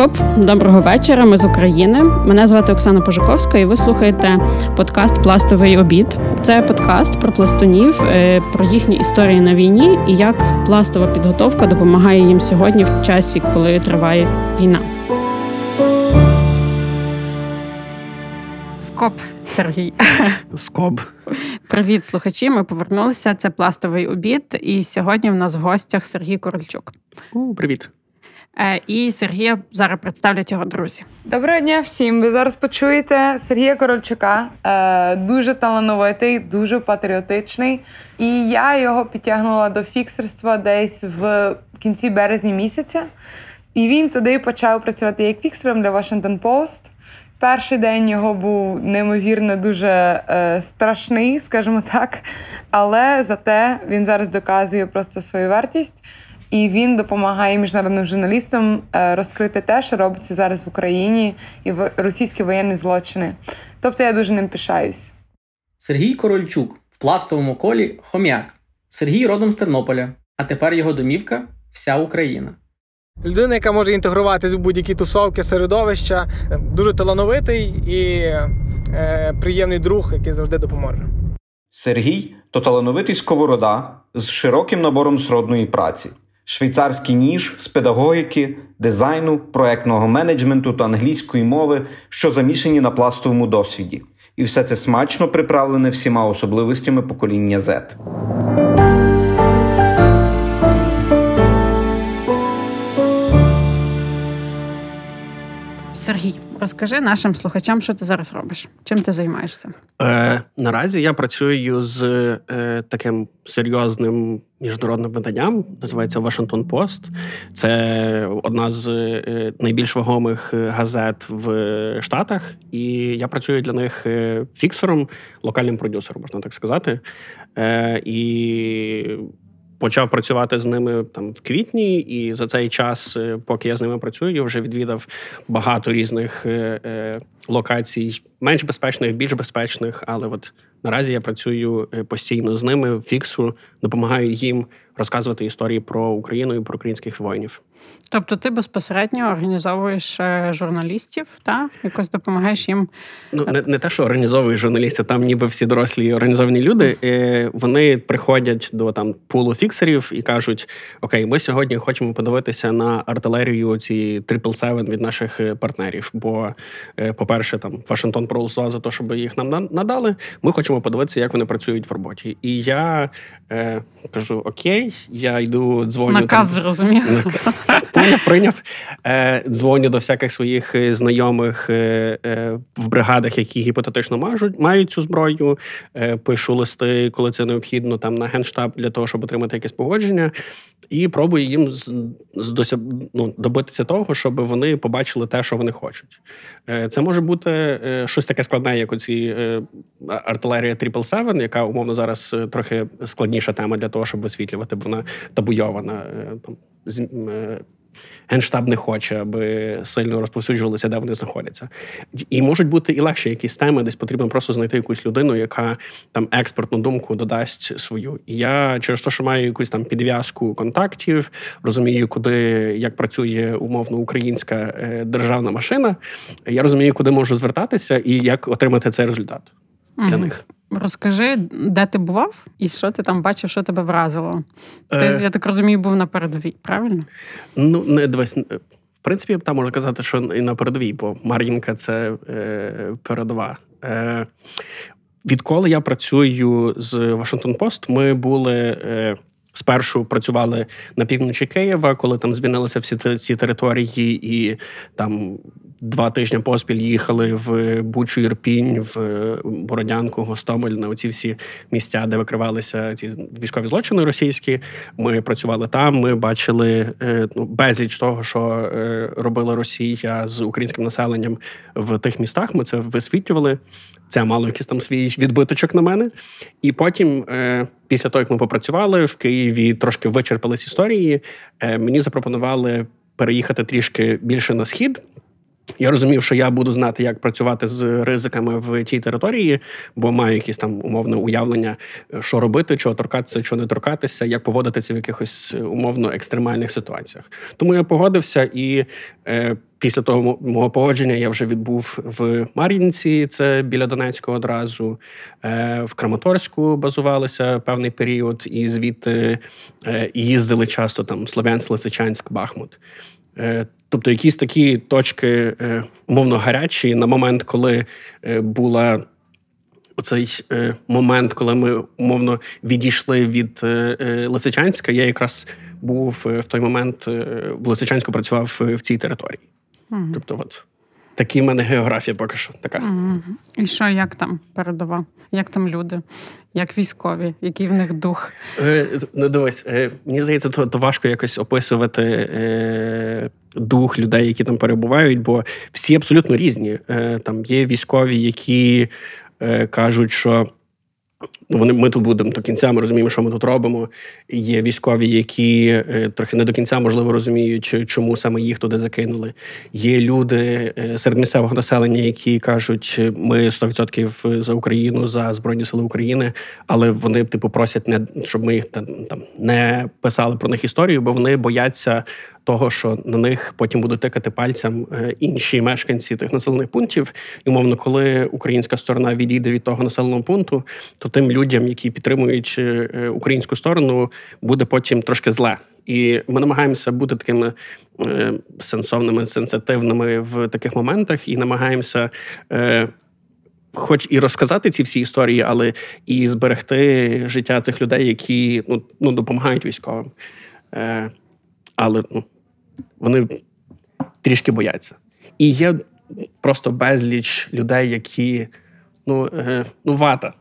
Скоп, доброго вечора. Ми з України. Мене звати Оксана Пожуковська, і ви слухаєте подкаст Пластовий обід. Це подкаст про пластунів, е, про їхні історії на війні і як пластова підготовка допомагає їм сьогодні в часі, коли триває війна. Скоп Сергій. Скоб. Привіт, слухачі. Ми повернулися. Це пластовий обід. І сьогодні в нас в гостях Сергій Корольчук. О, Привіт. Е, і Сергія зараз представлять його друзі. Доброго дня всім! Ви зараз почуєте Сергія Корольчука, е, дуже талановитий, дуже патріотичний. І я його підтягнула до фіксерства десь в кінці березня місяця. І він туди почав працювати як фіксером для Washington Post. Перший день його був неймовірно дуже е, страшний, скажімо так. Але зате він зараз доказує просто свою вартість. І він допомагає міжнародним журналістам е, розкрити те, що робиться зараз в Україні і в російські воєнні злочини. Тобто я дуже ним пишаюсь. Сергій Корольчук в пластовому колі хом'як. Сергій родом з Тернополя, а тепер його домівка вся Україна. Людина, яка може інтегруватись в будь-які тусовки, середовища, дуже талановитий і е, приємний друг, який завжди допоможе. Сергій то талановитий сковорода з широким набором сродної праці швейцарський ніж з педагогіки, дизайну, проектного менеджменту та англійської мови, що замішані на пластовому досвіді, і все це смачно приправлене всіма особливостями покоління Z. Сергій, розкажи нашим слухачам, що ти зараз робиш. Чим ти займаєшся? Е, Наразі я працюю з е, таким серйозним міжнародним виданням, називається Washington Post. Це одна з е, найбільш вагомих газет в Штатах, і я працюю для них е, фіксером, локальним продюсером, можна так сказати. Е, І почав працювати з ними там в квітні, і за цей час, е, поки я з ними працюю, я вже відвідав багато різних е, е, локацій, менш безпечних, більш безпечних. Але от наразі я працюю постійно з ними, фіксу, допомагаю їм розказувати історії про Україну і про українських воїнів. Тобто ти безпосередньо організовуєш е, журналістів, та якось допомагаєш їм. Ну не не те, що організовують журналісти, там ніби всі дорослі організовані люди. Е, Вони приходять до там пулу фіксерів і кажуть: Окей, ми сьогодні хочемо подивитися на артилерію ці 777 від наших е, партнерів. Бо, е, по-перше, там Вашингтон проголосував за те, щоб їх нам надали. Ми хочемо подивитися, як вони працюють в роботі. І я е, кажу: Окей, я йду дзвоню. Наказ зрозумів. Поняв, прийняв. Е, Дзвоню до всяких своїх е, знайомих е, е, в бригадах, які гіпотетично мають, мають цю зброю. Е, Пишу листи, коли це необхідно, там на генштаб для того, щоб отримати якесь погодження. І пробую їм з, з досяг, ну, добитися того, щоб вони побачили те, що вони хочуть. Е, Це може бути е, щось таке складне, як оці е, артилерія 777, яка умовно зараз е, трохи складніша тема для того, щоб висвітлювати, бо вона табуйована. Е, там, Генштаб не хоче, аби сильно розповсюджувалися, де вони знаходяться. І можуть бути і легші якісь теми, десь потрібно просто знайти якусь людину, яка там експертну думку додасть свою. І я через те, що маю якусь там підв'язку контактів, розумію, куди як працює умовно українська е, державна машина. Я розумію, куди можу звертатися і як отримати цей результат для них. Розкажи, де ти бував і що ти там бачив, що тебе вразило? Ти, е... я так розумію, був на передовій, правильно? Ну, не дивись. В принципі, там можна казати, що і на передовій, бо Мар'їнка це е, передова. Е, Відколи я працюю з Washington Post, ми були. Е, Спершу працювали на півночі Києва, коли там звільнилися всі ці території, і там два тижні поспіль їхали в Бучу, Ірпінь, в Бородянку, Гостомель на оці всі місця, де викривалися ці військові злочини російські. Ми працювали там. Ми бачили ну, безліч того, що робила Росія з українським населенням в тих містах. Ми це висвітлювали. Це мало якийсь там свій відбиточок на мене. І потім, після того, як ми попрацювали в Києві, трошки вичерпались історії. Мені запропонували переїхати трішки більше на схід. Я розумів, що я буду знати, як працювати з ризиками в тій території, бо маю якісь там умовне уявлення, що робити, чого торкатися, чого не торкатися, як поводитися в якихось умовно екстремальних ситуаціях. Тому я погодився, і е, після того мого погодження я вже відбув в Мар'їнці, це біля Донецького одразу, е, в Краматорську базувалися певний період, і звідти е, їздили часто там Слов'янськ, Лисичанськ, Бахмут. Тобто якісь такі точки е, умовно гарячі на момент, коли е, була оцей е, момент, коли ми умовно відійшли від Лисичанська, я якраз був в той момент в Лисичанську працював в цій території. Угу. Тобто, от такі в мене географія поки що така. Угу. І що, як там передова? Як там люди? Як військові, який в них дух? Е, ну, дивись, е, мені здається, то, то важко якось описувати е, дух людей, які там перебувають, бо всі абсолютно різні. Е, Там є військові, які е, кажуть, що вони ми тут будемо до кінця. Ми розуміємо, що ми тут робимо. Є військові, які е, трохи не до кінця можливо розуміють, чому саме їх туди закинули. Є люди серед місцевого населення, які кажуть, ми 100% за Україну, за збройні сили України, але вони типу просять не щоб ми їх там там не писали про них історію, бо вони бояться того, що на них потім будуть тикати пальцем е, інші мешканці тих населених пунктів. І умовно, коли українська сторона відійде від того населеного пункту, то тим людям, які підтримують е, е, українську сторону, буде потім трошки зле. І ми намагаємося бути такими сенсовними, сенситивними в таких моментах, і намагаємося. Хоч і розказати ці всі історії, але і зберегти життя цих людей, які ну ну допомагають військовим. Е, Але ну, вони трішки бояться. І є просто безліч людей, які ну, е, ну вата.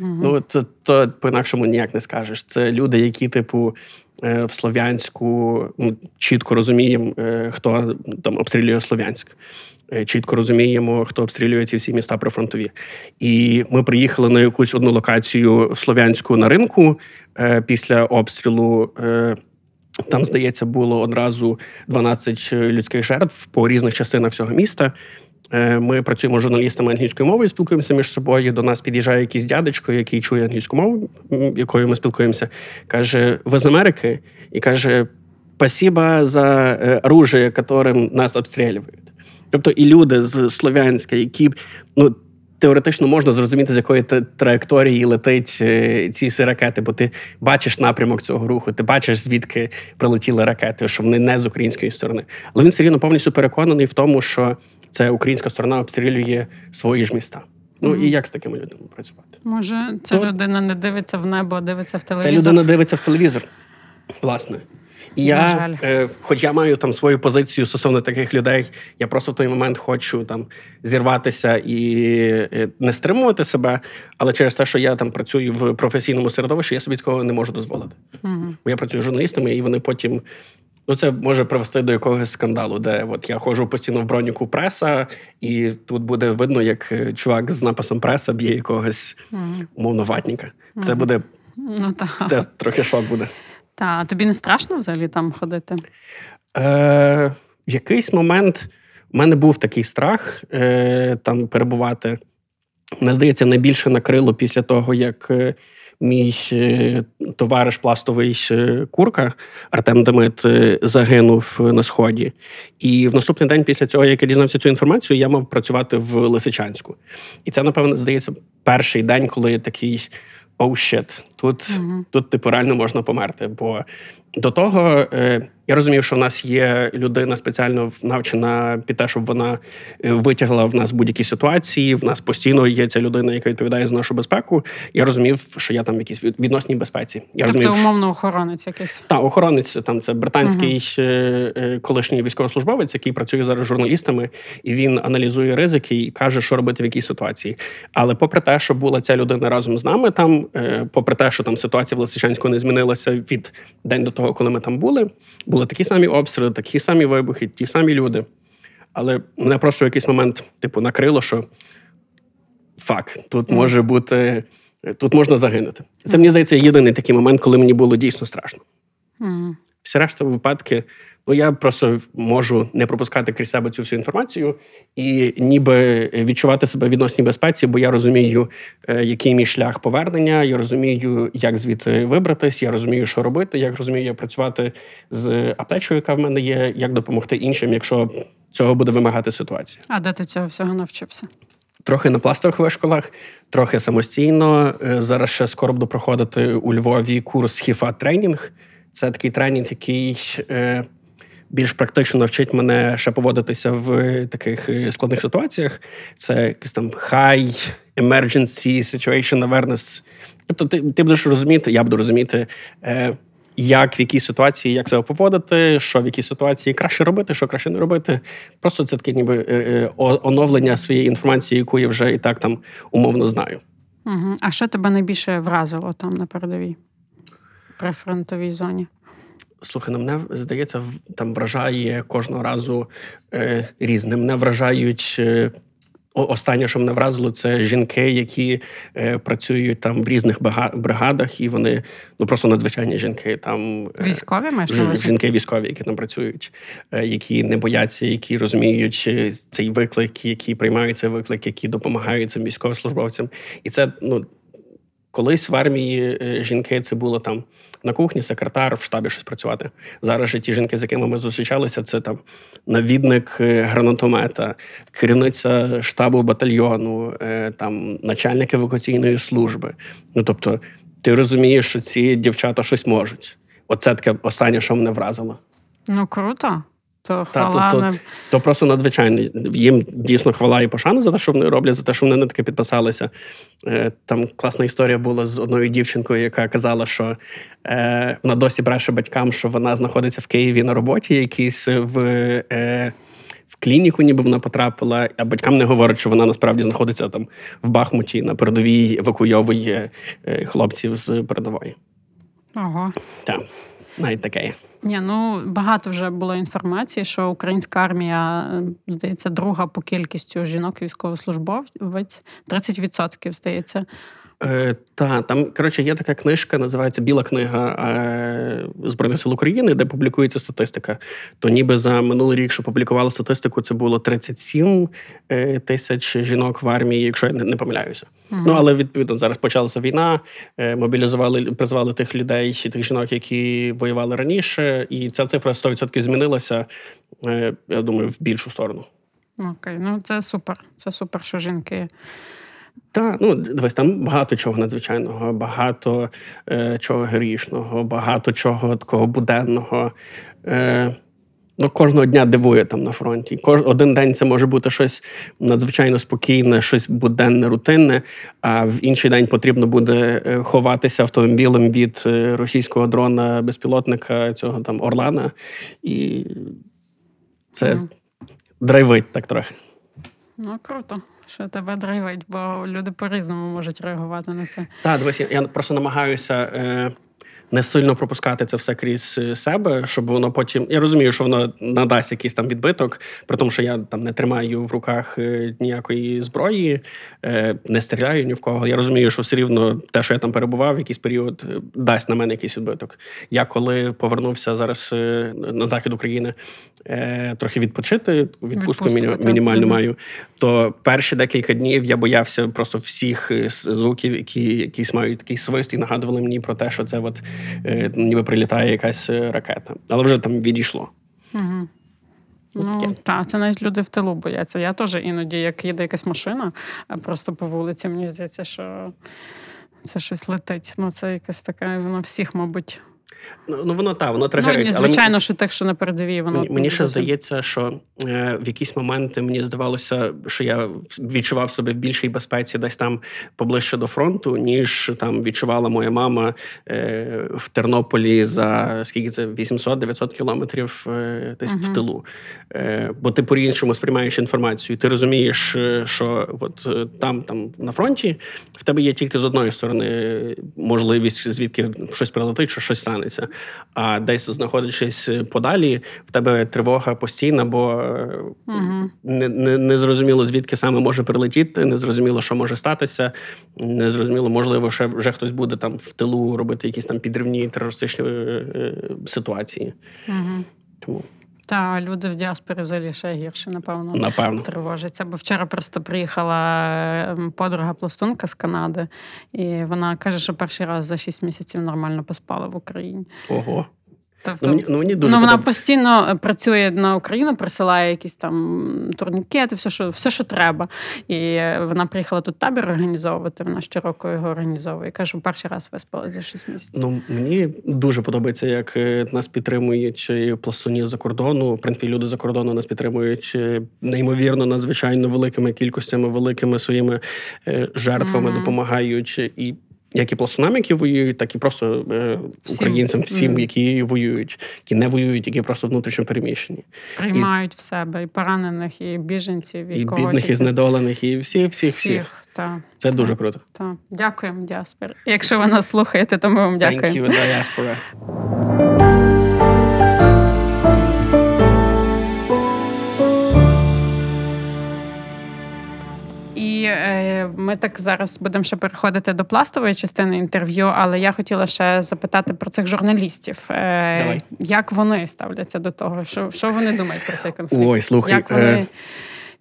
Mm-hmm. Ну, то, то по-інакшому ніяк не скажеш. Це люди, які, типу, е, в Слов'янську ну, чітко розуміємо, е, хто там обстрілює Слов'янськ. Е, чітко розуміємо, хто обстрілює ці всі міста прифронтові. І ми приїхали на якусь одну локацію в Слов'янську на ринку після обстрілу. Там, здається, було одразу 12 людських жертв по різних частинах всього міста. Е, ми працюємо з журналістами англійської мови, спілкуємося між собою. До нас під'їжджає якийсь дядечко, який чує англійську мову, якою ми спілкуємося. Каже: Ви з Америки? І каже: Спасіба за е, оружие, яким нас обстрілюють. Тобто і люди з Слов'янська, які ну теоретично можна зрозуміти, з якої траєкторії летить е, ці всі ракети, бо ти бачиш напрямок цього руху, ти бачиш, звідки прилетіли ракети, що вони не з української сторони. Але він все рівно повністю переконаний в тому, що це українська сторона обстрілює свої ж міста. Ну mm-hmm. і як з такими людьми працювати? Може, ця То... людина не дивиться в небо, а дивиться в телевізор? Ця людина дивиться в телевізор, власне. І я, е, хоч я маю там свою позицію стосовно таких людей, я просто в той момент хочу там зірватися і е, не стримувати себе, але через те, що я там працюю в професійному середовищі, я собі такого не можу дозволити. Угу. Бо я працюю з журналістами, і вони потім. Ну, це може привести до якогось скандалу, де от я ходжу постійно в броніку преса, і тут буде видно, як е, чувак з написом преса б'є якогось умовно ватніка. Це буде ну, та. це трохи шок буде. Та тобі не страшно взагалі там ходити? Е, якийсь момент у мене був такий страх е, там перебувати. Мені здається, найбільше накрило після того, як е, мій е, товариш пластовий е, курка Артем Демит загинув на сході. І в наступний день після цього, як я дізнався цю інформацію, я мав працювати в Лисичанську. І це, напевно, здається, перший день, коли такий oh shit, тут, uh тут типу реально можна померти. Бо до того е, я розумів, що в нас є людина спеціально навчена під те, щоб вона е, витягла в нас будь-які ситуації. В нас постійно є ця людина, яка відповідає за нашу безпеку. Я розумів, що я там в якійсь відносній безпеці. Я тобто, розумів, умовно охоронець якийсь. Так, охоронець там це британський uh колишній військовослужбовець, який працює зараз з журналістами, і він аналізує ризики і каже, що робити в якій ситуації. Але попри те, що була ця людина разом з нами, там, попри те, що там ситуація в Лисичанську не змінилася від день до того, коли ми там були. Були такі самі обстріли, такі самі вибухи, ті самі люди. Але мене просто в якийсь момент, типу, накрило, що фак, тут може бути, тут можна загинути. Це мені здається єдиний такий момент, коли мені було дійсно страшно. Всі решта випадки, ну я просто можу не пропускати крізь себе цю всю інформацію і ніби відчувати себе в відносній безпеці, бо я розумію, е, який мій шлях повернення, я розумію, як звідти вибратись, я розумію, що робити, як розумію, як працювати з аптечою, яка в мене є, як допомогти іншим, якщо цього буде вимагати ситуація. А де ти цього всього навчився? Трохи на пластових вишколах, трохи самостійно. Е, Зараз ще скоро буду проходити у Львові курс хіфа тренінг. Це такий тренінг, який е, більш практично навчить мене ще поводитися в таких е, складних ситуаціях. Це якийсь там high emergency situation awareness. Тобто, ти, ти будеш розуміти, я буду розуміти. Е, як в якій ситуації як себе поводити, що в якій ситуації краще робити, що краще не робити. Просто це таке ніби е, е, оновлення своєї інформації, яку я вже і так там умовно знаю. Угу. А що тебе найбільше вразило там на передовій? При фронтовій зоні? Слухай, ну мене здається, там вражає кожного разу е, різне. Мене вражають. Е, Останнє, що мене вразило, це жінки, які е, працюють там в різних бригадах, і вони ну просто надзвичайні жінки. Там е, Військові Ж- жінки військові, які там працюють, е, які не бояться, які розуміють е, цей виклик, які приймають цей виклик, які допомагають цим військовослужбовцям. І це ну. Колись в армії е, жінки це було там на кухні, секретар, в штабі щось працювати. Зараз же ті жінки, з якими ми зустрічалися, це там навідник е, гранатомета, керівниця штабу батальйону, е, там начальник евакуаційної служби. Ну тобто, ти розумієш, що ці дівчата щось можуть. Оце таке останнє, що мене вразило. Ну круто. То Та, хвала то, не- то, то просто надзвичайно. Їм дійсно хвала і пошана за те, що вони роблять, за те, що вони на таке підписалися. Е, Там класна історія була з одною дівчинкою, яка казала, що е, вона досі бреше батькам, що вона знаходиться в Києві на роботі, якійсь в. Е, в клініку, ніби вона потрапила, а батькам не говорять, що вона насправді знаходиться там в Бахмуті на передовій евакуйовує е, хлопців з передової. Ого. Так, навіть таке. є. Ні, ну багато вже було інформації, що українська армія, е, здається, друга по кількістю жінок військовослужбовець 30%, здається. Е, та, там, коротше, є така книжка, називається Біла книга е, Збройних сил України, де публікується статистика. То ніби за минулий рік, що публікували статистику, це було 37 е, тисяч жінок в армії, якщо я не, не помиляюся. Ну, але відповідно зараз почалася війна, е, мобілізували, призвали тих людей, тих жінок, які воювали раніше, і ця цифра 100% змінилася, е, я думаю, в більшу сторону. Окей, ну це супер. Це супер, що жінки. Так, ну дивись, там багато чого надзвичайного, багато е, чого героїчного, багато чого такого буденного. Е, ну, кожного дня дивує там на фронті. Кож, один день це може бути щось надзвичайно спокійне, щось буденне, рутинне, а в інший день потрібно буде е, ховатися автомобілем від е, російського дрона, безпілотника, цього там Орлана. І це Мгм. драйвить так трохи. Ну круто, що тебе драйвить, бо люди по-різному можуть реагувати на це. Так, дивись, я, просто намагаюся е, не сильно пропускати це все крізь е, себе, щоб воно потім. Я розумію, що воно надасть якийсь там відбиток, при тому, що я там не тримаю в руках е, ніякої зброї, е, не стріляю ні в кого. Я розумію, що все рівно те, що я там перебував, якийсь період дасть на мене якийсь відбиток. Я коли повернувся зараз на захід України, е, трохи відпочити, відпустку міні- мінімальну маю, то перші декілька днів я боявся просто всіх е, звуків, які якісь мають такий свист, і нагадували мені про те, що це от е, ніби прилітає якась е, ракета. Але вже там відійшло. Угу. Ну, так, це навіть люди в тилу бояться. Я теж іноді, як їде якась машина, а просто по вулиці, мені здається, що це щось летить. Ну, це якесь таке, воно всіх, мабуть. Ну, ну воно так, воно Ну, тригерить. але звичайно, що так, що на передовій, воно Мені, мені ще здається, що е, в якісь моменти мені здавалося, що я відчував себе в більшій безпеці десь там поближче до фронту, ніж там відчувала моя мама е, в Тернополі за скільки це 800-900 кілометрів е, десь в тилу. Е, бо ти по-іншому сприймаєш інформацію. Ти розумієш, е, що от е, там, там на фронті в тебе є тільки з одної сторони можливість, звідки щось прилетить, що щось станеться. Станеться. А десь знаходячись подалі, в тебе тривога постійна, бо угу. не, не, не зрозуміло, звідки саме може прилетіти, не зрозуміло, що може статися. Не зрозуміло, можливо, ще вже хтось буде там в тилу робити якісь там підривні терористичні е, ситуації. Угу. Тому. Та люди в діаспорі взагалі ще гірше, напевно, напевно. тривожаться. Бо вчора просто приїхала ем, подруга пластунка з Канади, і вона каже, що перший раз за 6 місяців нормально поспала в Україні. Ого. Тобто, ну, мені, ну, мені дуже ну, Вона постійно е, працює на Україну, присилає якісь там турнікети, все, що все, що треба. І е, вона приїхала тут табір організовувати. Вона щороку його організовує. І каже, перший раз виспала за 6 місяців. Ну мені дуже подобається, як е, нас підтримують пластуні за кордону. В принципі, люди за кордону нас підтримують неймовірно, надзвичайно великими кількостями, великими своїми жертвами mm-hmm. допомагають і як і пластунам, які воюють, так і просто е, українцям, всім, які воюють, які не воюють, які просто внутрішньо переміщені. Приймають і, в себе і поранених, і біженців, і, і когось, бідних, і знедолених, і всіх, всіх, всіх. всіх. Та. Це дуже круто. Та Дякуємо, діаспора. Якщо ви нас слухаєте, то ми вам дякуємо. Thank you, діаспора. Ми так зараз будемо ще переходити до пластової частини інтерв'ю, але я хотіла ще запитати про цих журналістів. Е, Давай. Як вони ставляться до того? Що що вони думають про цей конфлікт? Ой, слухай. Як вони...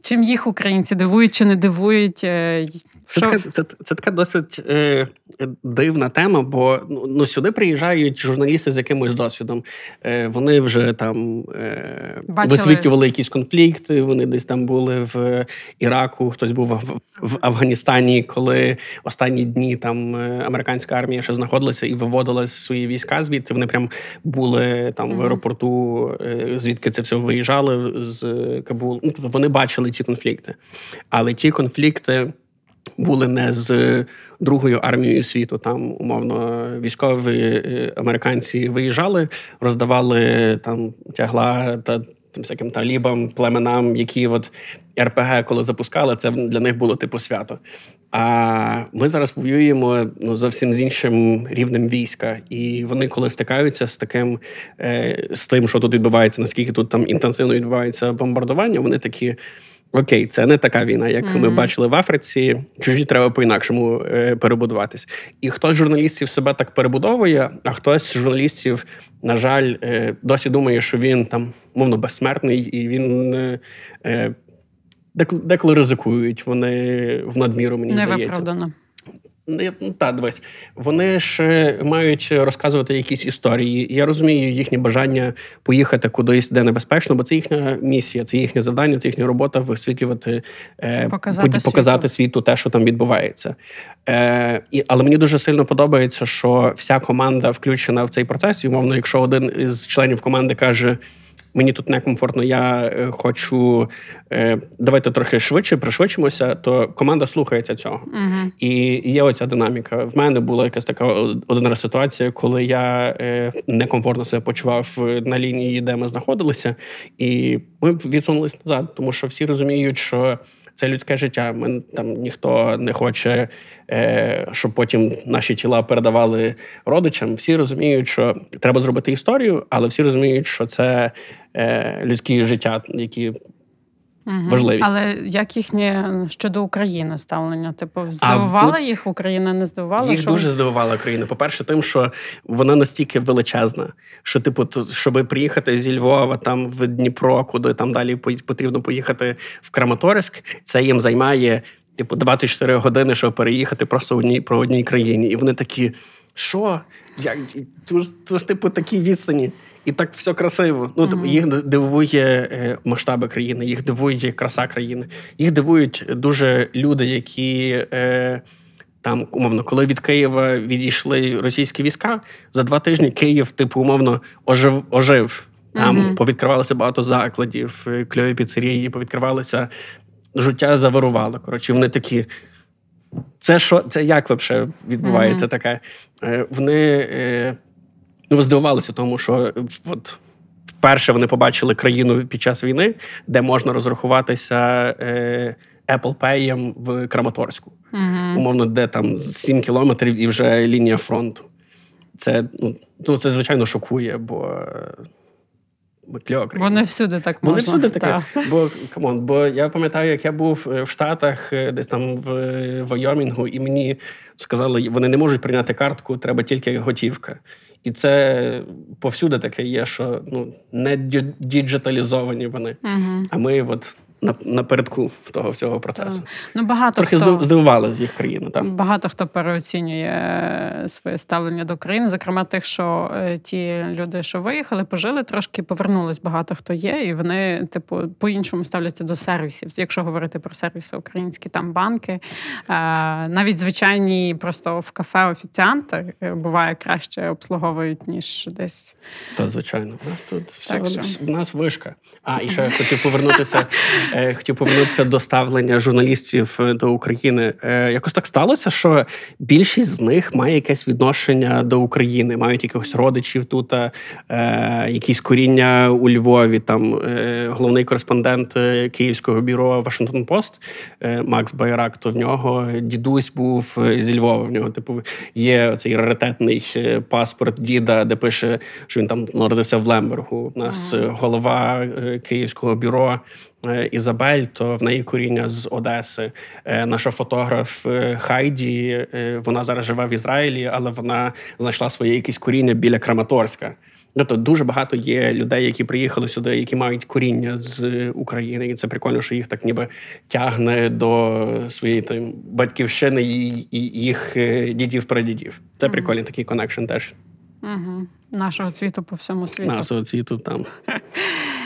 Чим їх українці дивують чи не дивують? Е, це така, це, це така досить е, дивна тема, бо ну, ну сюди приїжджають журналісти з якимось досвідом. Е, Вони вже там е, висвітлювали якісь конфлікти. Вони десь там були в Іраку, хтось був в, в Афганістані, коли останні дні там е, американська армія ще знаходилася і виводила свої війська звідти. Вони прям були там в аеропорту, е, звідки це все виїжджали з Кабулу. Ну, тобто вони бачили ці конфлікти, але ті конфлікти були не з Другою армією світу. Там умовно військові е, американці виїжджали, роздавали там тягла та тим всяким талібам, племенам, які от РПГ, коли запускали, це для них було типу свято. А ми зараз воюємо ну зовсім з іншим рівнем війська, і вони, коли стикаються з таким е, з тим, що тут відбувається, наскільки тут там інтенсивно відбувається бомбардування, вони такі. Окей, це не така війна, як mm-hmm. ми бачили в Африці. Чужі треба по-інакшому е, перебудуватись. І хтось з журналістів себе так перебудовує, а хтось з журналістів, на жаль, е, досі думає, що він там мовно безсмертний, і він е, деколи ризикують. Вони в надміру мені здається. Невиправдано. Ну, та, дивись, вони ж мають розказувати якісь історії. Я розумію їхнє бажання поїхати кудись, де небезпечно, бо це їхня місія, це їхнє завдання, це їхня робота висвітлювати, е, показати, показати світу те, що там відбувається. Е, і, Але мені дуже сильно подобається, що вся команда включена в цей процес. І умовно, якщо один із членів команди каже мені тут некомфортно, я е, хочу е, давайте трохи швидше пришвидшимося, то команда слухається цього. uh І є оця динаміка. В мене була якась така один раз ситуація, коли я е, некомфортно себе почував на лінії, де ми знаходилися, і ми відсунулись назад, тому що всі розуміють, що це людське життя. Ми там ніхто не хоче, е, щоб потім наші тіла передавали родичам. Всі розуміють, що треба зробити історію, але всі розуміють, що це е, людські життя, які Угу. Важливі. Але як їхнє щодо України ставлення? Типу, здивувала тут... їх Україна, не здивувала? Їх що... дуже здивувала Україна. По-перше, тим, що вона настільки величезна, що, типу, щоб приїхати зі Львова там в Дніпро, куди там далі потрібно поїхати в Краматорськ, це їм займає типу 24 години, щоб переїхати просто одній про одній країні. І вони такі. Що? Як то ж, типу такі відстані, і так все красиво. Ну mm-hmm. їх дивує е, масштаби країни, їх дивує краса країни. Їх дивують дуже люди, які е, там умовно, коли від Києва відійшли російські війська, за два тижні Київ, типу, умовно, ожив ожив. Там mm-hmm. повідкривалося багато закладів, е, кльові піцерії, повідкривалося. Життя завирувало. Коротше, вони такі. Це що, це як взагалі відбувається mm-hmm. таке? Е, вони е, ну, здивувалися, тому що от. Вперше вони побачили країну під час війни, де можна розрахуватися е, Apple Pay в Краматорську. uh Умовно, де там 7 кілометрів і вже лінія фронту. це ну, ну це звичайно шокує, бо кльова країна. Всюди так можна. Вони всюди таке. Та. Бо come on, бо я пам'ятаю, як я був е, в Штатах, е, десь там в е, Вайомінгу, і мені сказали, вони не можуть прийняти картку, треба тільки готівка. І це повсюди таке є, що ну не діджиталізовані вони. Угу. А ми от напередку того всього процесу. Ну, багато Трохи хто... здив- здивували їх країна. Там. Багато хто переоцінює е, своє ставлення до країни, зокрема тих, що е, ті люди, що виїхали, пожили, трошки повернулись. Багато хто є, і вони, типу, по-іншому ставляться до сервісів. Якщо говорити про сервіси українські, там банки, е, навіть звичайні, просто в кафе офіціанти буває краще обслуговують, ніж десь. То звичайно, у нас тут все що. в нас вишка. А і ще хотів повернутися. е, Хотів повернутися до ставлення журналістів е, до України. Е, Якось так сталося, що більшість з них має якесь відношення до України, мають якихось родичів тут, якісь коріння у Львові. Там головний кореспондент Київського бюро Вашингтон Пост Макс Байрак. То в нього дідусь був зі Львова. В нього типу є цей раритетний паспорт діда, де пише, що він там народився в Лембергу. У нас голова Київського бюро. Е, Ізабель, то в неї коріння з Одеси. Е, Наша фотограф е, Хайді, вона зараз живе в Ізраїлі, але вона знайшла своє якесь коріння біля Краматорська. Тобто дуже багато є людей, які приїхали сюди, які мають коріння з України, і це прикольно, що їх так ніби тягне до своєї там, батьківщини і, їх дідів прадідів. Це прикольний такий connection теж Угу. Нашого цвіту по всьому світу. на соцвіту там.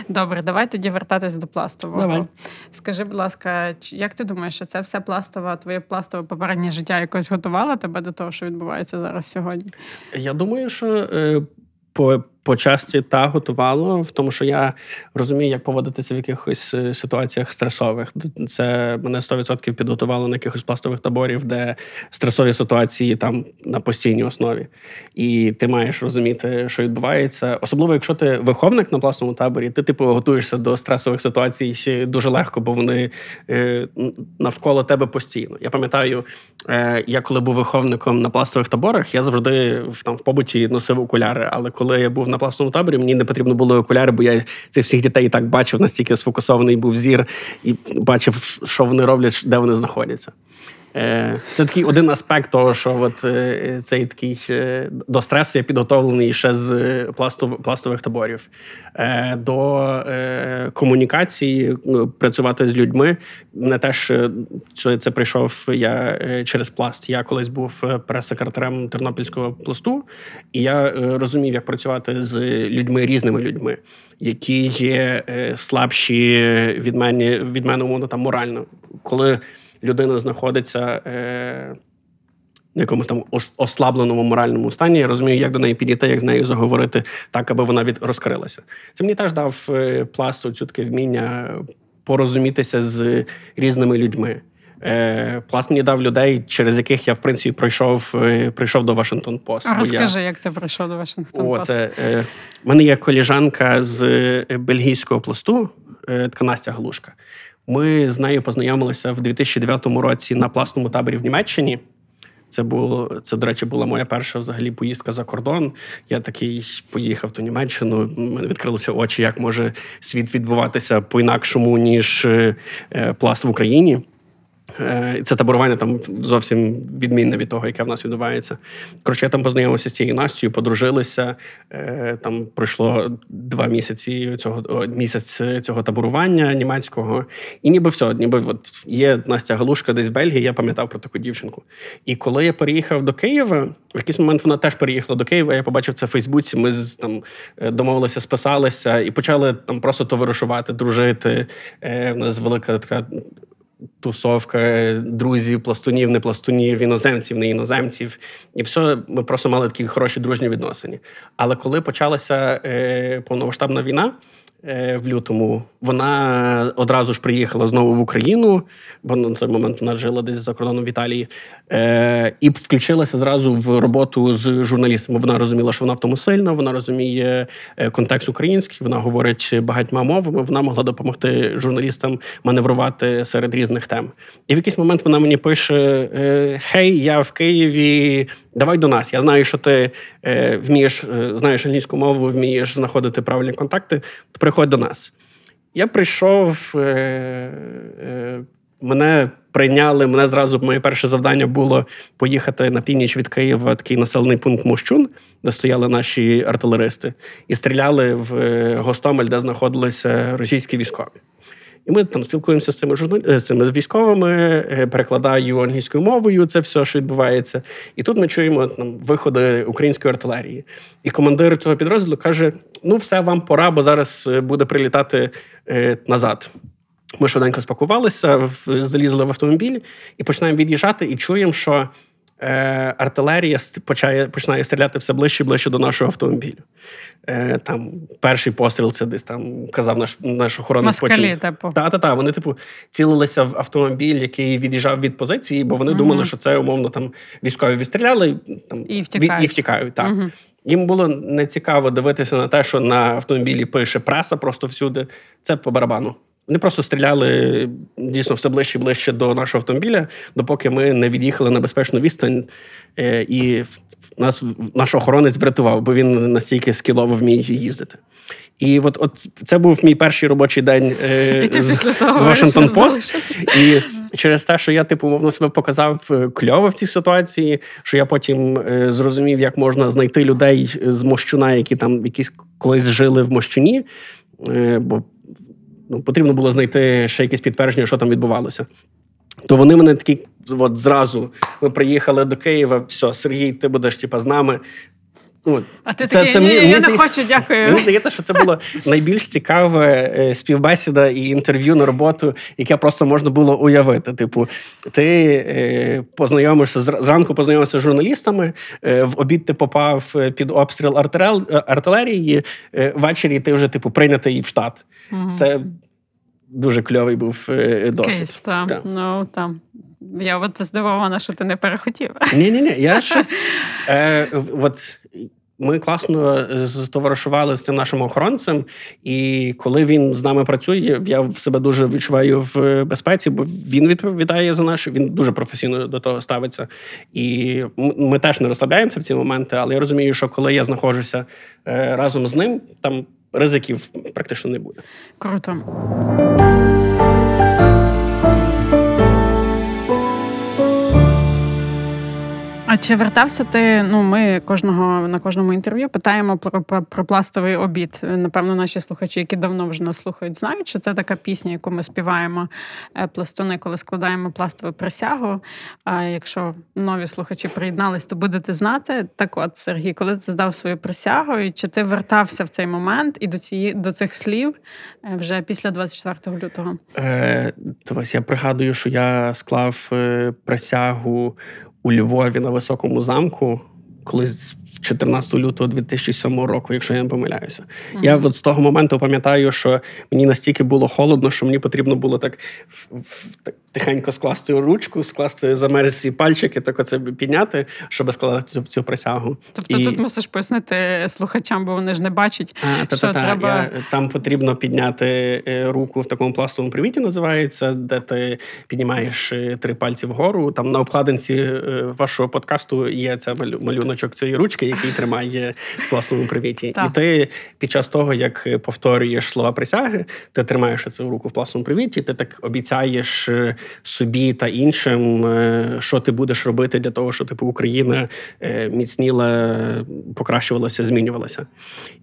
Добре, давай тоді вертатись до пластового. Давай. Скажи, будь ласка, чи- як ти думаєш, що це все пластове, твоє пластове попереднє життя якось готувало тебе до того, що відбувається зараз сьогодні? Я думаю, що е, по, по часті та готувало, в тому, що я розумію, як поводитися в якихось е, ситуаціях стресових. Це мене 100% підготувало на якихось пластових таборів, де стресові ситуації там на постійній основі. І ти маєш розуміти, що відбувається. Особливо, якщо ти виховник на пластовому таборі, ти типу готуєшся до стресових ситуацій ще дуже легко, бо вони е, навколо тебе постійно. Я пам'ятаю, е, я коли був виховником на пластових таборах, я завжди в там в побуті носив окуляри. Але коли я був на пластовому таборі, мені не потрібно було окуляри, бо я цих всіх дітей і так бачив, настільки сфокусований був зір і бачив, що вони роблять, де вони знаходяться. Е, Це такий один аспект того, що от е, цей такий е, до стресу я підготовлений ще з пластових таборів. До комунікації працювати з людьми. Не теж це, прийшов я через пласт. Я колись був прес-секретарем Тернопільського пласту, і я розумів, як працювати з людьми різними людьми, які є слабші від мене від мене умовно там морально. Коли людина знаходиться е, в якомусь там ослабленому моральному стані, я розумію, як до неї підійти, як з нею заговорити так, аби вона від розкрилася. Це мені теж дав е, пласт оцю таке вміння порозумітися з різними людьми. Е, пласт мені дав людей, через яких я в принципі пройшов, е, прийшов до Вашингтон Пост. А розкажи, як ти прийшов до Вашингтон Пост? це е, мене є коліжанка з бельгійського пласту, е, така Настя Глушка. Ми з нею познайомилися в 2009 році на пласному таборі в Німеччині. Це було це, до речі, була моя перша взагалі поїздка за кордон. Я такий поїхав до Німеччину. Мене відкрилися очі, як може світ відбуватися по-інакшому, ніж е, е, пласт в Україні. Е, Це таборування там зовсім відмінне від того, яке в нас відбувається. Коротше, я там познайомився з цією Настю, подружилися. Е, Там пройшло два місяці цього місяць цього таборування німецького. І ніби все, ніби от є Настя Галушка десь в Бельгії, я пам'ятав про таку дівчинку. І коли я переїхав до Києва, в якийсь момент вона теж переїхала до Києва. Я побачив це в Фейсбуці. Ми там е, домовилися, списалися і почали там просто товаришувати, дружити. В нас велика така тусовка друзів, пластунів, не пластунів, іноземців, не іноземців. І все, ми просто мали такі хороші дружні відносини. Але коли почалася е, повномасштабна війна е, в лютому вона одразу ж приїхала знову в Україну, бо на той момент вона жила десь за кордоном в Італії, е, і включилася зразу в роботу з журналістами. Вона розуміла, що вона в тому сильна, вона розуміє е, контекст український, вона говорить багатьма мовами. Вона могла допомогти журналістам маневрувати серед різних тем. І в якийсь момент вона мені пише: е, Хей, я в Києві, давай до нас. Я знаю, що ти е, вмієш, знаєш англійську мову, вмієш знаходити правильні контакти. Приходь до нас. Я прийшов, е, е, мене прийняли. Мене зразу моє перше завдання було поїхати на північ від Києва, такий населений пункт Мощун, де стояли наші артилеристи, і стріляли в е, Гостомель, де знаходилися російські військові. І ми там спілкуємося з цими журналі... з цими військовими, перекладаю англійською мовою це все, що відбувається. І тут ми чуємо там виходи української артилерії. І командир цього підрозділу каже: ну, все, вам пора, бо зараз е, буде прилітати е, назад. Ми швиденько спакувалися, залізли в автомобіль і починаємо від'їжджати, і чуємо, що е, артилерія почає, починає стріляти все ближче і ближче до нашого автомобілю. Е, Там Перший постріл це десь там казав наш наш охоронець. Москалі, типу. Та-та-та, Вони, типу, цілилися в автомобіль, який від'їжджав від позиції, бо вони угу. думали, що це умовно там військові відстріляли там, і втікають. і втікають. Так. Угу. Їм було нецікаво дивитися на те, що на автомобілі пише преса просто всюди. Це по барабану. Вони просто стріляли дійсно все ближче і ближче до нашого автомобіля, допоки ми не від'їхали на безпечну відстань, е, і нас наш охоронець врятував, бо він настільки скілово вміє їздити. І от от це був мій перший робочий день е, з, з Washington Post. І через те, що я типу мовно себе показав е, кльово в цій ситуації, що я потім е, зрозумів, як можна знайти людей з Мощуна, які там якісь колись жили в Мощуні. Е, бо ну, потрібно було знайти ще якесь підтвердження, що там відбувалося. То вони мене такі от зразу ми приїхали до Києва. все, Сергій, ти будеш типа з нами. Ну, А ти це, такий, це, ні, мені, я не хочу, дякую. Мені здається, що це було найбільш цікаве е, співбесіда і інтерв'ю на роботу, яке просто можна було уявити. Типу, ти е, познайомишся зранку, познайомився з журналістами, е, в обід ти попав під обстріл артилерії, ввечері ти вже типу прийнятий в штат. Угу. Це дуже кльовий був досвід. Кейс, та. Та. Ну, там. Я от здивована, що ти не перехотів. Ні, ні, ні. Я щось. Е, от ми класно затоваришували з цим нашим охоронцем, і коли він з нами працює, я в себе дуже відчуваю в безпеці, бо він відповідає за наш, він дуже професійно до того ставиться. І ми теж не розслабляємося в ці моменти, але я розумію, що коли я знаходжуся е, разом з ним, там ризиків практично не буде. Круто. А чи вертався ти? Ну, ми кожного на кожному інтерв'ю питаємо про, про про, пластовий обід. Напевно, наші слухачі, які давно вже нас слухають, знають, що це така пісня, яку ми співаємо е, пластуни, коли складаємо пластову присягу. А якщо нові слухачі приєднались, то будете знати. Так, от Сергій, коли ти здав свою присягу, і чи ти вертався в цей момент і до цієї до цих слів е, вже після 24 лютого? Е, Ось я пригадую, що я склав е, присягу у Львові на високому замку, колись 14 лютого 2007 року, якщо я не помиляюся. Uh-huh. Я от з того моменту пам'ятаю, що мені настільки було холодно, що мені потрібно було так, так тихенько скласти ручку, скласти замерзлі пальчики, так оце підняти, щоб складати цю, цю присягу. Тобто І... тут мусиш пояснити слухачам, бо вони ж не бачать, а, що треба... Я, там потрібно підняти е, руку в такому пластовому привіті, називається, де ти піднімаєш е, три пальці вгору. Там на обкладинці е, вашого подкасту є це малюночок цієї ручки, який тримає в пластовому привіті. І ти під час того, як повторюєш слова присяги, ти тримаєш цю руку в пластовому привіті, ти так обіцяєш собі та іншим, е, що ти будеш робити для того, щоб типу Україна е, міцніла, покращувалася, змінювалася.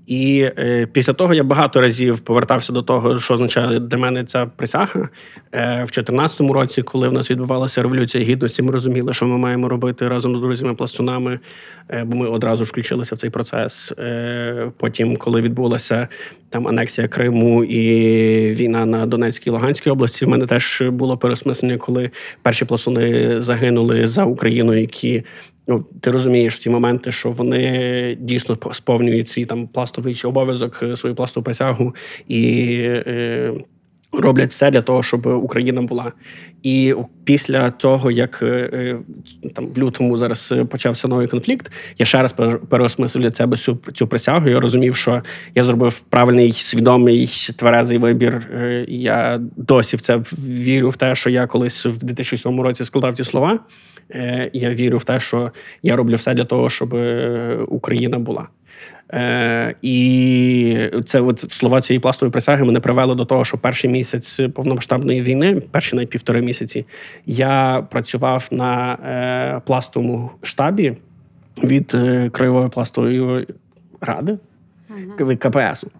І е, після того я багато разів повертався до того, що означає для мене ця присяга. Е, в 2014 році, коли в нас відбувалася революція гідності, ми розуміли, що ми маємо робити разом з друзями-пластунами, е, бо ми одразу ж включилися в цей процес. Е, потім, коли відбулася там анексія Криму і війна на Донецькій і Луганській області, в мене теж було переосмислення, коли перші пластуни загинули за Україну, які ну, ти розумієш в ці моменти, що вони дійсно сповнюють свій там пластовий обов'язок, е, свою пластову присягу і. Е, роблять все для того, щоб Україна була. І після того, як е, е, там в лютому зараз почався новий конфлікт, я ще раз переосмислив для себе цю цю присягу. Я розумів, що я зробив правильний свідомий тверезий вибір. І Я досі в це вірю в те, що я колись в 2007 році складав ті слова. Я вірю в те, що я роблю все для того, щоб Україна була. Е, І це от слова цієї пластової присяги мене привело до того, що перший місяць повномасштабної війни, перші навіть півтори місяці, я працював на е, пластовому штабі від е, краєвої пластової ради КПСу.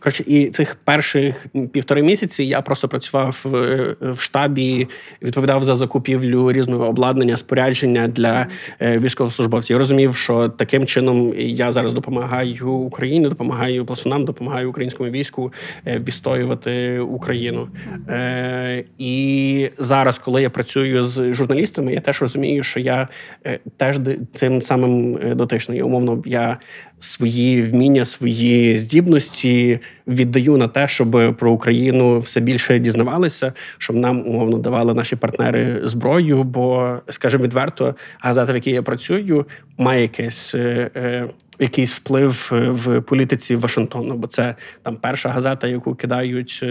Коротше, і цих перших півтори місяці я просто працював в, в штабі, відповідав за закупівлю різного обладнання, спорядження для е, військовослужбовців. Я розумів, що таким чином я зараз допомагаю Україні, допомагаю пластунам, допомагаю українському війську е, відстоювати Україну. Е, І зараз, коли я працюю з журналістами, я теж розумію, що я е, теж цим самим дотичний. Умовно, я свої вміння, свої здібності віддаю на те, щоб про Україну все більше дізнавалися, щоб нам умовно давали наші партнери зброю. Бо, скажімо відверто, газета, в якій я працюю, має якесь. Е, е, якийсь вплив в політиці Вашингтону, бо це там перша газета, яку кидають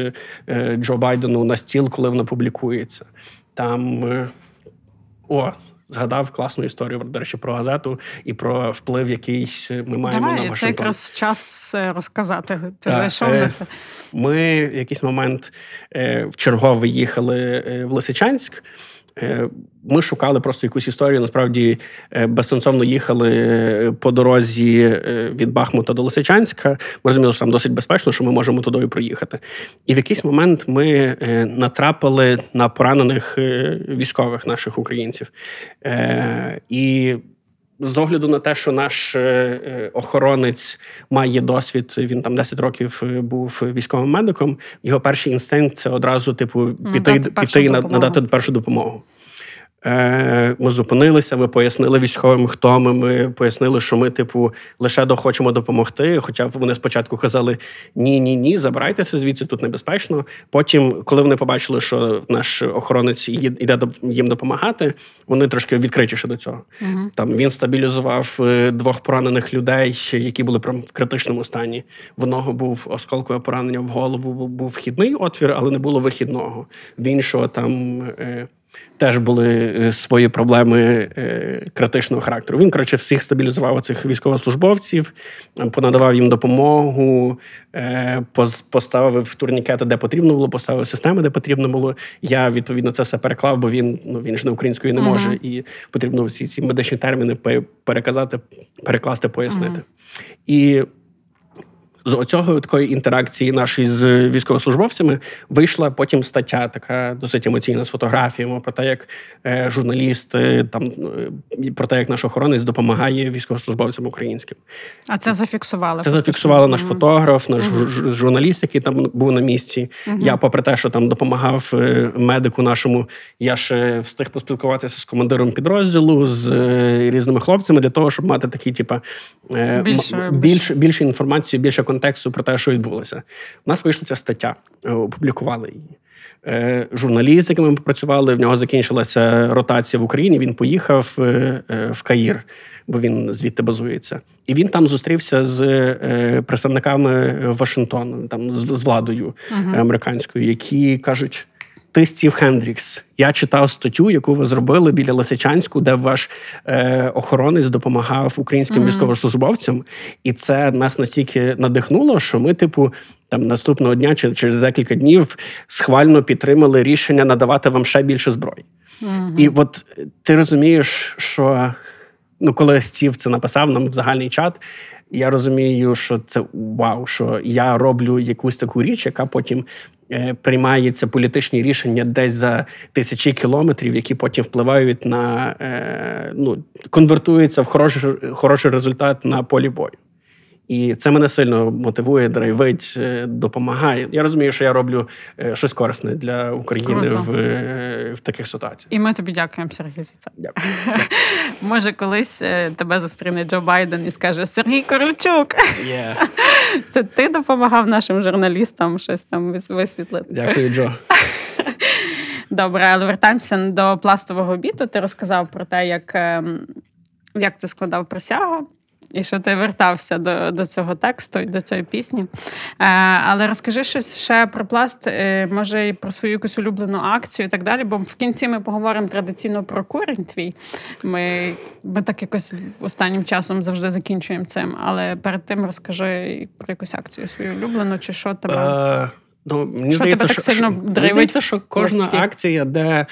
е, Джо Байдену на стіл, коли вона публікується. Там о, згадав класну історію до речі, про газету і про вплив, який ми маємо Давай, на Вашингтон. Це якраз час е, розказати. Ти зайшов е, на це. Ми в якийсь момент е, в чергове їхали е, в Лисичанськ. Е, ми шукали просто якусь історію. Насправді е, безсенсовно їхали е, по дорозі від Бахмута до Лисичанська. Ми розуміли, що там досить безпечно, що ми можемо туди проїхати. І в якийсь момент ми натрапили на поранених військових наших українців. І з огляду на те, що наш охоронець має досвід, він там 10 років був військовим медиком. Його перший інстинкт це одразу, типу, піти піти і надати першу допомогу. Е, ми зупинилися, ми пояснили військовим, хто ми. Ми пояснили, що ми, типу, лише хочемо допомогти. Хоча вони спочатку казали ні, ні, ні, забирайтеся звідси, тут небезпечно. Потім, коли вони побачили, що наш охоронець йде їм допомагати, вони трошки відкритіше до цього. Угу. Там він стабілізував е, двох поранених людей, які були прям в критичному стані. В одного був осколкове поранення в голову, був вхідний отвір, але не було вихідного. В іншого там. Теж були е, свої проблеми е, критичного характеру. Він, коротше, всіх стабілізував цих військовослужбовців, понадавав їм допомогу, е, поставив турнікети, де потрібно було, поставив системи, де потрібно було. Я відповідно це все переклав, бо він ну він ж не українською не може, uh-huh. і потрібно всі ці медичні терміни переказати, перекласти, пояснити. Uh-huh. І з оцього такої інтеракції нашої з військовослужбовцями вийшла потім стаття, така досить емоційна з фотографіями про те, як е, журналіст там е, про те, як наш охоронець допомагає військовослужбовцям українським. А це зафіксували? Це зафіксували наш фотограф, наш uh журналіст, який там був на місці. uh Я, попри те, що там допомагав е, медику нашому, я ще встиг поспілкуватися з командиром підрозділу, з різними хлопцями для того, щоб мати такі, типа більше, більше, більше інформації, більше контактів контексту про те, що відбулося. У нас вийшла ця стаття, е, опублікували її. Е, журналіст, з яким ми працювали, в нього закінчилася ротація в Україні. Він поїхав е, в Каїр, бо він звідти базується. І він там зустрівся з представниками Вашингтону, там з владою uh-huh. американською, які кажуть ти Стів Хендрікс. Я читав статтю, яку ви зробили біля Лисичанську, де ваш е, охоронець допомагав українським mm-hmm. військовослужбовцям, і це нас настільки надихнуло, що ми, типу, там наступного дня чи через декілька днів схвально підтримали рішення надавати вам ще більше зброї. Mm-hmm. І от ти розумієш, що ну, коли Стів це написав нам в загальний чат. Я розумію, що це вау, що я роблю якусь таку річ, яка потім Е, приймається політичні рішення десь за тисячі кілометрів, які потім впливають на е, ну конвертуються в хороший, хороший результат на полі бою. І це мене сильно мотивує, драйвить, е, допомагає. Я розумію, що я роблю е, щось корисне для України Круто. в, е, в таких ситуаціях. І ми тобі дякуємо, Сергій, за це. Дякую. Може, колись тебе зустріне Джо Байден і скаже: Сергій Корольчук, Є. це ти допомагав нашим журналістам щось там висвітлити. Дякую, Джо. Добре, але вертаємося до пластового біту. Ти розказав про те, як, ем, як ти складав присягу. І що ти вертався до, до цього тексту і до цієї пісні. Е, але розкажи щось ще про пласт, е, може, і про свою якусь улюблену акцію і так далі. Бо в кінці ми поговоримо традиційно про курень твій. Ми, ми так якось останнім часом завжди закінчуємо цим. Але перед тим розкажи про якусь акцію свою улюблену, чи що тебе. Е, ну, мені Що здається, тебе так що, сильно що, мені здається, що кожна акція, де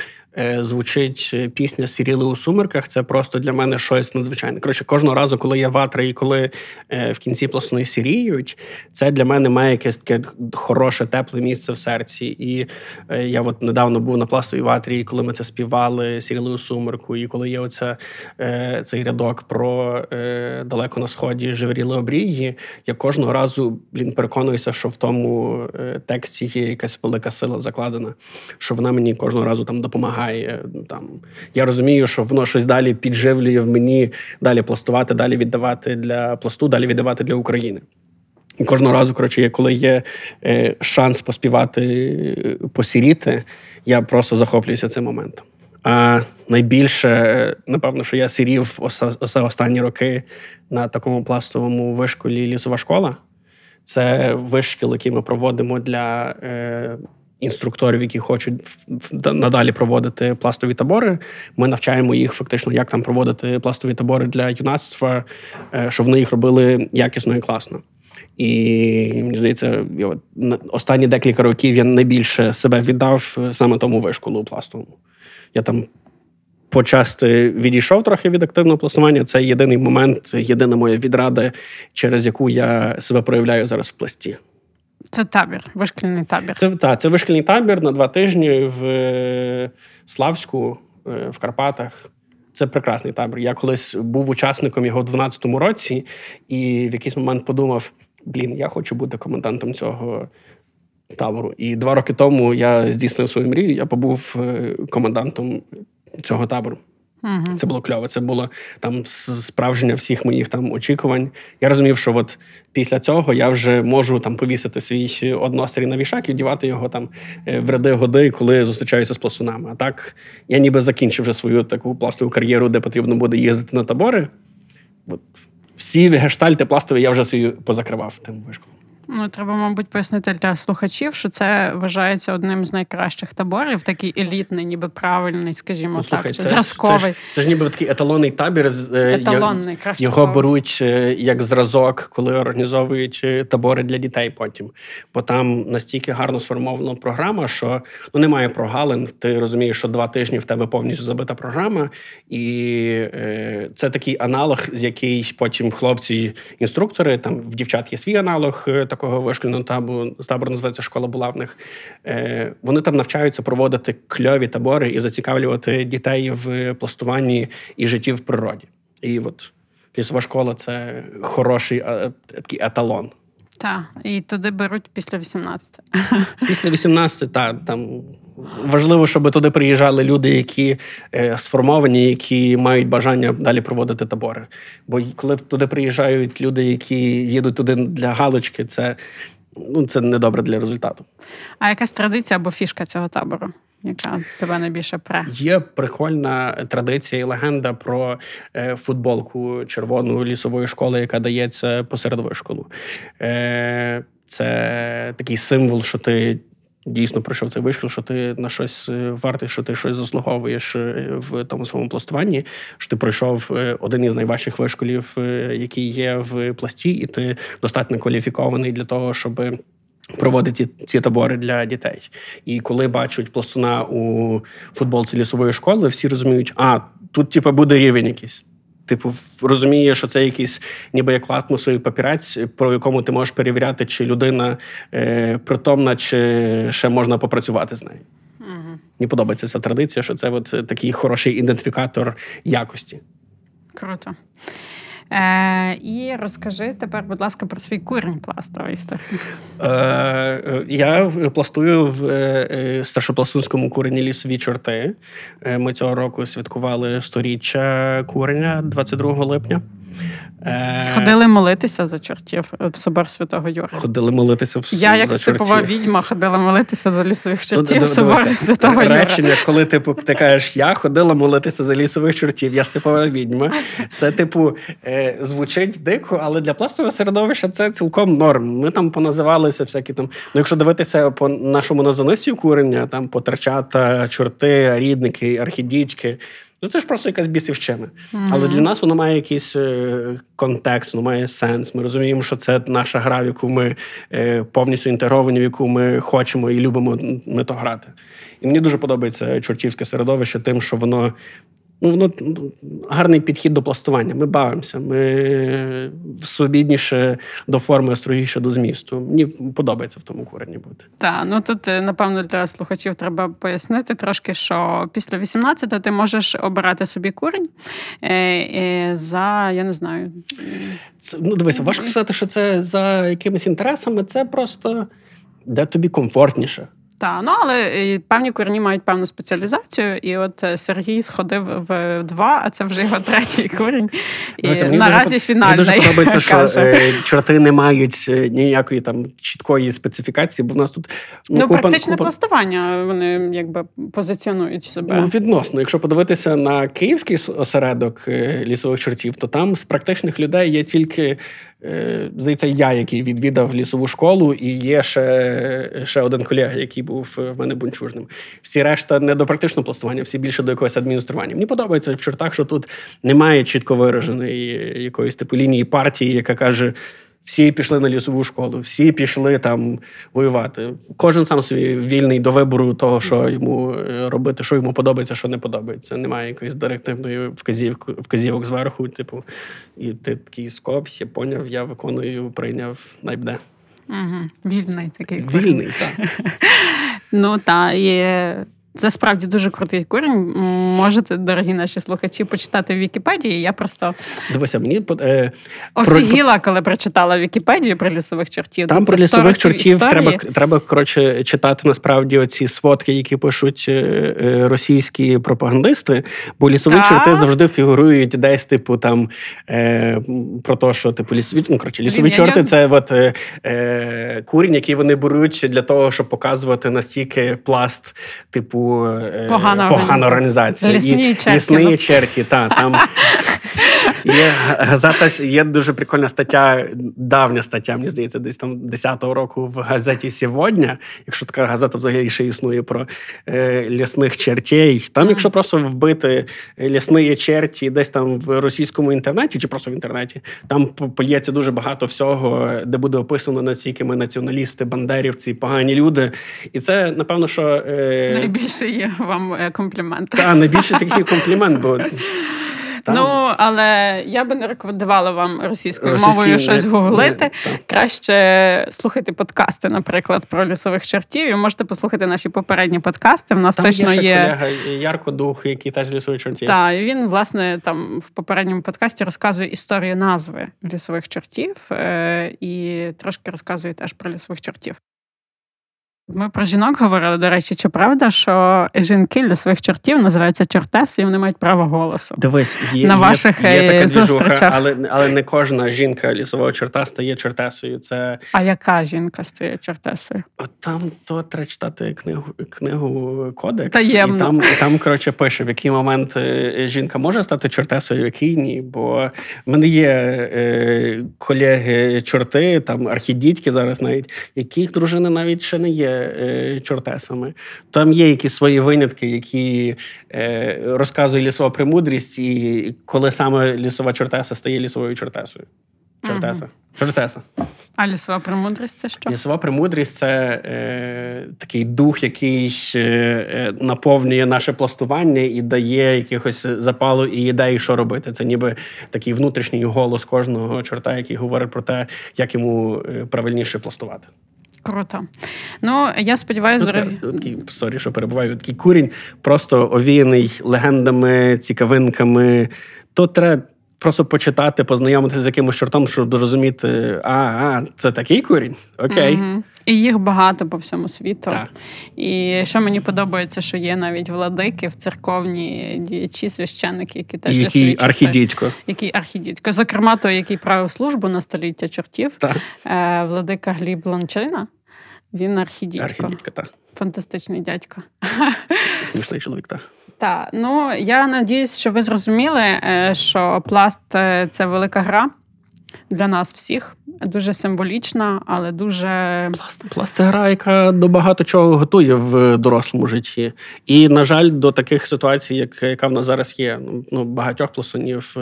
звучить е, пісня Сіріли у сумерках, це просто для мене щось надзвичайне. Коротше, кожного разу, коли є ватра і коли е, в кінці пластуни сіріють, це для мене має якесь таке хороше, тепле місце в серці. І е, я от недавно був на пластовій ватрі, коли ми це співали, сіріли у сумерку, і коли є оця, е, цей рядок про е, далеко на сході живріли обрії, я кожного разу блін, переконуюся, що в тому е, тексті є якась велика сила закладена, що вона мені кожного разу там допомагає. Там я розумію, що воно щось далі підживлює в мені, далі пластувати, далі віддавати для пласту, далі віддавати для України. І кожного разу, коротше, коли є е, шанс поспівати, е, посіріти, я просто захоплююся цим моментом. А найбільше, е, напевно, що я сірів оса- останні роки на такому пластовому вишколі лісова школа. Це вишкіл, який ми проводимо для е, інструкторів, які хочуть надалі проводити пластові табори. Ми навчаємо їх фактично, як там проводити пластові табори для юнацтва, е, щоб вони їх робили якісно і класно. І мені здається, останні декілька років я найбільше себе віддав е, саме тому вишколу пластовому. Я там почасти відійшов трохи від активного пластування. Це єдиний момент, єдина моя відрада, через яку я себе проявляю зараз в пласті. Це табір, вишкільний табір. Це та, це вишкільний табір на два тижні в е, Славську, е, в Карпатах. Це прекрасний табір. Я колись був учасником його в 12-му році, і в якийсь момент подумав: блін, я хочу бути комендантом цього табору. І два роки тому я здійснив свою мрію. Я побув е, комендантом цього табору. Це було кльово. Це було там справжнє всіх моїх там очікувань. Я розумів, що от після цього я вже можу там повісити свій однострій на вішак і вдівати його там е, в ряди годи, коли зустрічаюся з пластунами. А так я ніби закінчив вже свою таку пластову кар'єру, де потрібно буде їздити на табори. От всі гештальти пластові я вже свої позакривав тим вишколом. Ну, треба, мабуть, пояснити для слухачів, що це вважається одним з найкращих таборів, такий елітний, ніби правильний, скажімо Ну, слухай, так, це, зразковий. Це ж, це ж ніби такий еталонний табір. е, Еталонний, краще Його слово. беруть е, як зразок, коли організовують е, табори для дітей потім. Бо там настільки гарно сформована програма, що ну, немає прогалин. Ти розумієш, що два тижні в тебе повністю забита програма, і е, це такий аналог, з який потім хлопці-інструктори, там в дівчат є свій аналог такого вишкільного табору, табор називається школа булавних. Е, вони там навчаються проводити кльові табори і зацікавлювати дітей в пластуванні і житті в природі. І от лісова школа це хороший е, такий еталон. Так, і туди беруть після 18. Після 18, так, там важливо, щоб туди приїжджали люди, які е, сформовані, які мають бажання далі проводити табори. Бо коли туди приїжджають люди, які їдуть туди для галочки, це, ну, це недобре для результату. А якась традиція або фішка цього табору, яка тебе найбільше пре? Є прикольна традиція і легенда про е, футболку червону лісової школи, яка дається посеред вишколу. Е, це такий символ, що ти. Дійсно пройшов цей вишкіл, що ти на щось е, вартий, що ти щось заслуговуєш е, в тому своєму пластуванні. Що ти пройшов е, один із найважчих вишколів, який є в пласті, і ти достатньо кваліфікований для того, щоб проводити ці табори для дітей. І коли бачать пластуна у футболці лісової школи, всі розуміють, а тут, типу, буде рівень якийсь. Типу, розуміє, що це якийсь ніби як латмусовий папірець, про якому ти можеш перевіряти, чи людина е, притомна, чи ще можна попрацювати з нею. Мені подобається ця традиція, що це от такий хороший ідентифікатор якості. Круто. Е, І розкажи тепер, будь ласка, про свій курінь пластовий. Е, е, Я пластую в е, е, старшопластунському курені лісові чорти. Ми цього року святкували сторіччя куреня 22 липня. Е, Ходили молитися за чортів в собор Святого Юрія. Ходили молитися в Я, як за степова чортів. відьма, ходила молитися за лісових Ну, чортів в соборі Святого Юрія. Речення, коли типу ти кажеш, я ходила молитися за лісових чортів, я степова відьма. Це, типу, е, звучить дико, але для пластового середовища це цілком норм. Ми там поназивалися всякі там. Ну, якщо дивитися по нашому назонисію курення, там потерчата, чорти, рідники, архідітьки. Ну, це ж просто якась бісівщина. Але для нас воно має якийсь е, контекст, воно має сенс. Ми розуміємо, що це наша гра, в яку ми е, повністю інтегровані, в яку ми хочемо і любимо ми то грати. І мені дуже подобається чортівське середовище, тим, що воно. Ну, воно гарний підхід до пластування. Ми бавимося, ми свобідніше до форми, острогіше до змісту. Мені подобається в тому курені бути. Так, ну тут е, напевно для слухачів треба пояснити трошки, що після 18-го ти можеш обирати собі курень е, е, за я не знаю. Це, ну, дивися, важко сказати, що це за якимись інтересами, це просто де тобі комфортніше. Так, ну але е, певні корені мають певну спеціалізацію, і от е, Сергій сходив в два, а це вже його третій корінь. І Дивися, мені наразі дуже, фінальний. Мені дуже подобається, що е, чорти не мають ніякої там чіткої специфікації, бо в нас тут Ну, купа- практичне купа- пластування вони якби позиціонують себе. Ну, відносно, якщо подивитися на київський осередок лісових чортів, то там з практичних людей є тільки, здається, я, який відвідав лісову школу, і є ще, ще один колега, який був е, в мене бунчужним. Всі решта не до практичного пластування, всі більше до якогось адміністрування. Мені подобається в чортах, що тут немає чітко вираженої е, якоїсь типу лінії партії, яка каже. Всі пішли на лісову школу, всі пішли там воювати. Кожен сам собі вільний до вибору того, що йому е, робити, що йому подобається, що не подобається. Немає якоїсь директивної вказівки, вказівок зверху. Типу, і ти такий скопс, я поняв, я виконую, прийняв, найбде. Угу. Вільний такий. Вільний, так. Ну та і це справді дуже крутий корінь. Можете, дорогі наші слухачі, почитати в Вікіпедії. Я просто Дивися, мені е, офігіла, коли прочитала Вікіпедію про лісових чортів. Там Тут про лісових чортів історії. треба, треба коротше читати насправді оці сводки, які пишуть е, е, російські пропагандисти. Бо лісові Так. чорти завжди фігурують десь, типу, там е, про те, що типу лісові, ну, коротше, лісові я- чорти я- це от, е, е, курінь, який вони беруть для того, щоб показувати настільки пласт, типу, е, Погана погана організація. Лісні І черті, лісні ну. черті, та, там. Є газета, є дуже прикольна стаття, давня стаття, мені здається, десь там 10-го року в газеті Сьогодня. Якщо така газета взагалі ще існує про е, лісних чертей. Там, якщо просто вбити лісні черті десь там в російському інтернеті, чи просто в інтернеті, там по- польється дуже багато всього, де буде описано наскільки ми націоналісти, бандерівці, погані люди. І це, напевно, що. Е, Найбільше є вам е, комплімент. та, найбільше такий комплімент, бо. Там. Ну, але я би не рекомендувала вам російською Російський мовою щось гуглити. не- Краще слухайте подкасти, наприклад, про лісових чортів. І можете послухати наші попередні подкасти. В нас Там точно є ще є. колега Ярко Дух, який теж лісовий чортів. Так, і він, власне, там в попередньому подкасті розказує історію назви лісових чортів е, і трошки розказує теж про лісових чортів. Ми про жінок говорили, до речі, чи правда, що жінки лісових чортів називаються чортеси, і вони мають право голосу. Дивись, є, На є, ваших, є, е, така зустрічах. але, але не кожна жінка лісового чорта стає чортесою. Це А яка жінка стає чортесою? от там то треба читати книгу, книгу Кодекс. Таємно. І там, і там коротше, пише, в який момент е, жінка може стати чортесою, в який ні. Бо в мене є е, колеги чорти, там архідітки зараз навіть, яких дружини навіть ще не є е, чортесами. Там є якісь свої винятки, які е, розказує лісова премудрість, і коли саме лісова чортеса стає лісовою чортесою. Чортеса. Чортеса. А лісова премудрість це що? Лісова премудрість це е, такий дух, який е, е, наповнює наше пластування і дає якихось запалу і ідеї, що робити. Це ніби такий внутрішній голос кожного чорта, який говорить про те, як йому е, правильніше пластувати. Круто. Ну, я сподіваюся, дорогі... е, sorry, що перебуваю, такий курінь, просто овіяний легендами, цікавинками. То треба просто почитати, познайомитися з якимось чортом, щоб зрозуміти, а, а це такий курінь? Окей. Мгм. І їх багато по всьому світу. Так. І що мені подобається, що є навіть владики в церковні діячі, священники, які теж який архідідько. Який архідідько. Зокрема, той, який правив службу на століття чортів, Так. е, владика Гліб Лончина. Він архідідько. Архідідько, так. Фантастичний дядько. Смішний чоловік, так. Так, ну я надіюсь, що ви зрозуміли, е, що пласт е, це велика гра для нас всіх, дуже символічна, але дуже Пласт, пласт це гра, яка до багато чого готує в дорослому житті. І, на жаль, до таких ситуацій, як, яка в нас зараз є. Ну, Ну, багатьох пластунів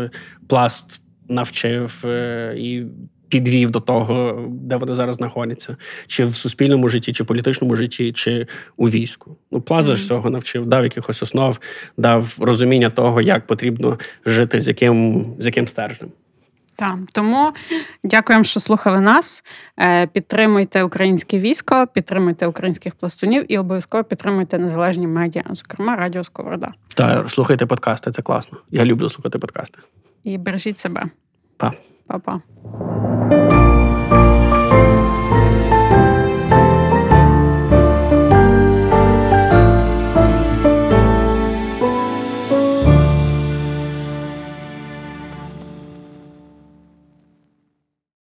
пласт навчив е, і підвів до того, де вони зараз знаходяться, чи в суспільному житті, чи в політичному житті, чи у війську. Ну, пласт ж цього навчив, дав якихось основ, дав розуміння того, як потрібно жити з яким, з яким стержнем. Так, тому дякуємо, що слухали нас. Е, Підтримуйте українське військо, підтримуйте українських пластунів і обов'язково підтримуйте незалежні медіа, зокрема Радіо Сковорода. Та слухайте подкасти, це класно. Я люблю слухати подкасти. І бережіть себе. Па. Papá.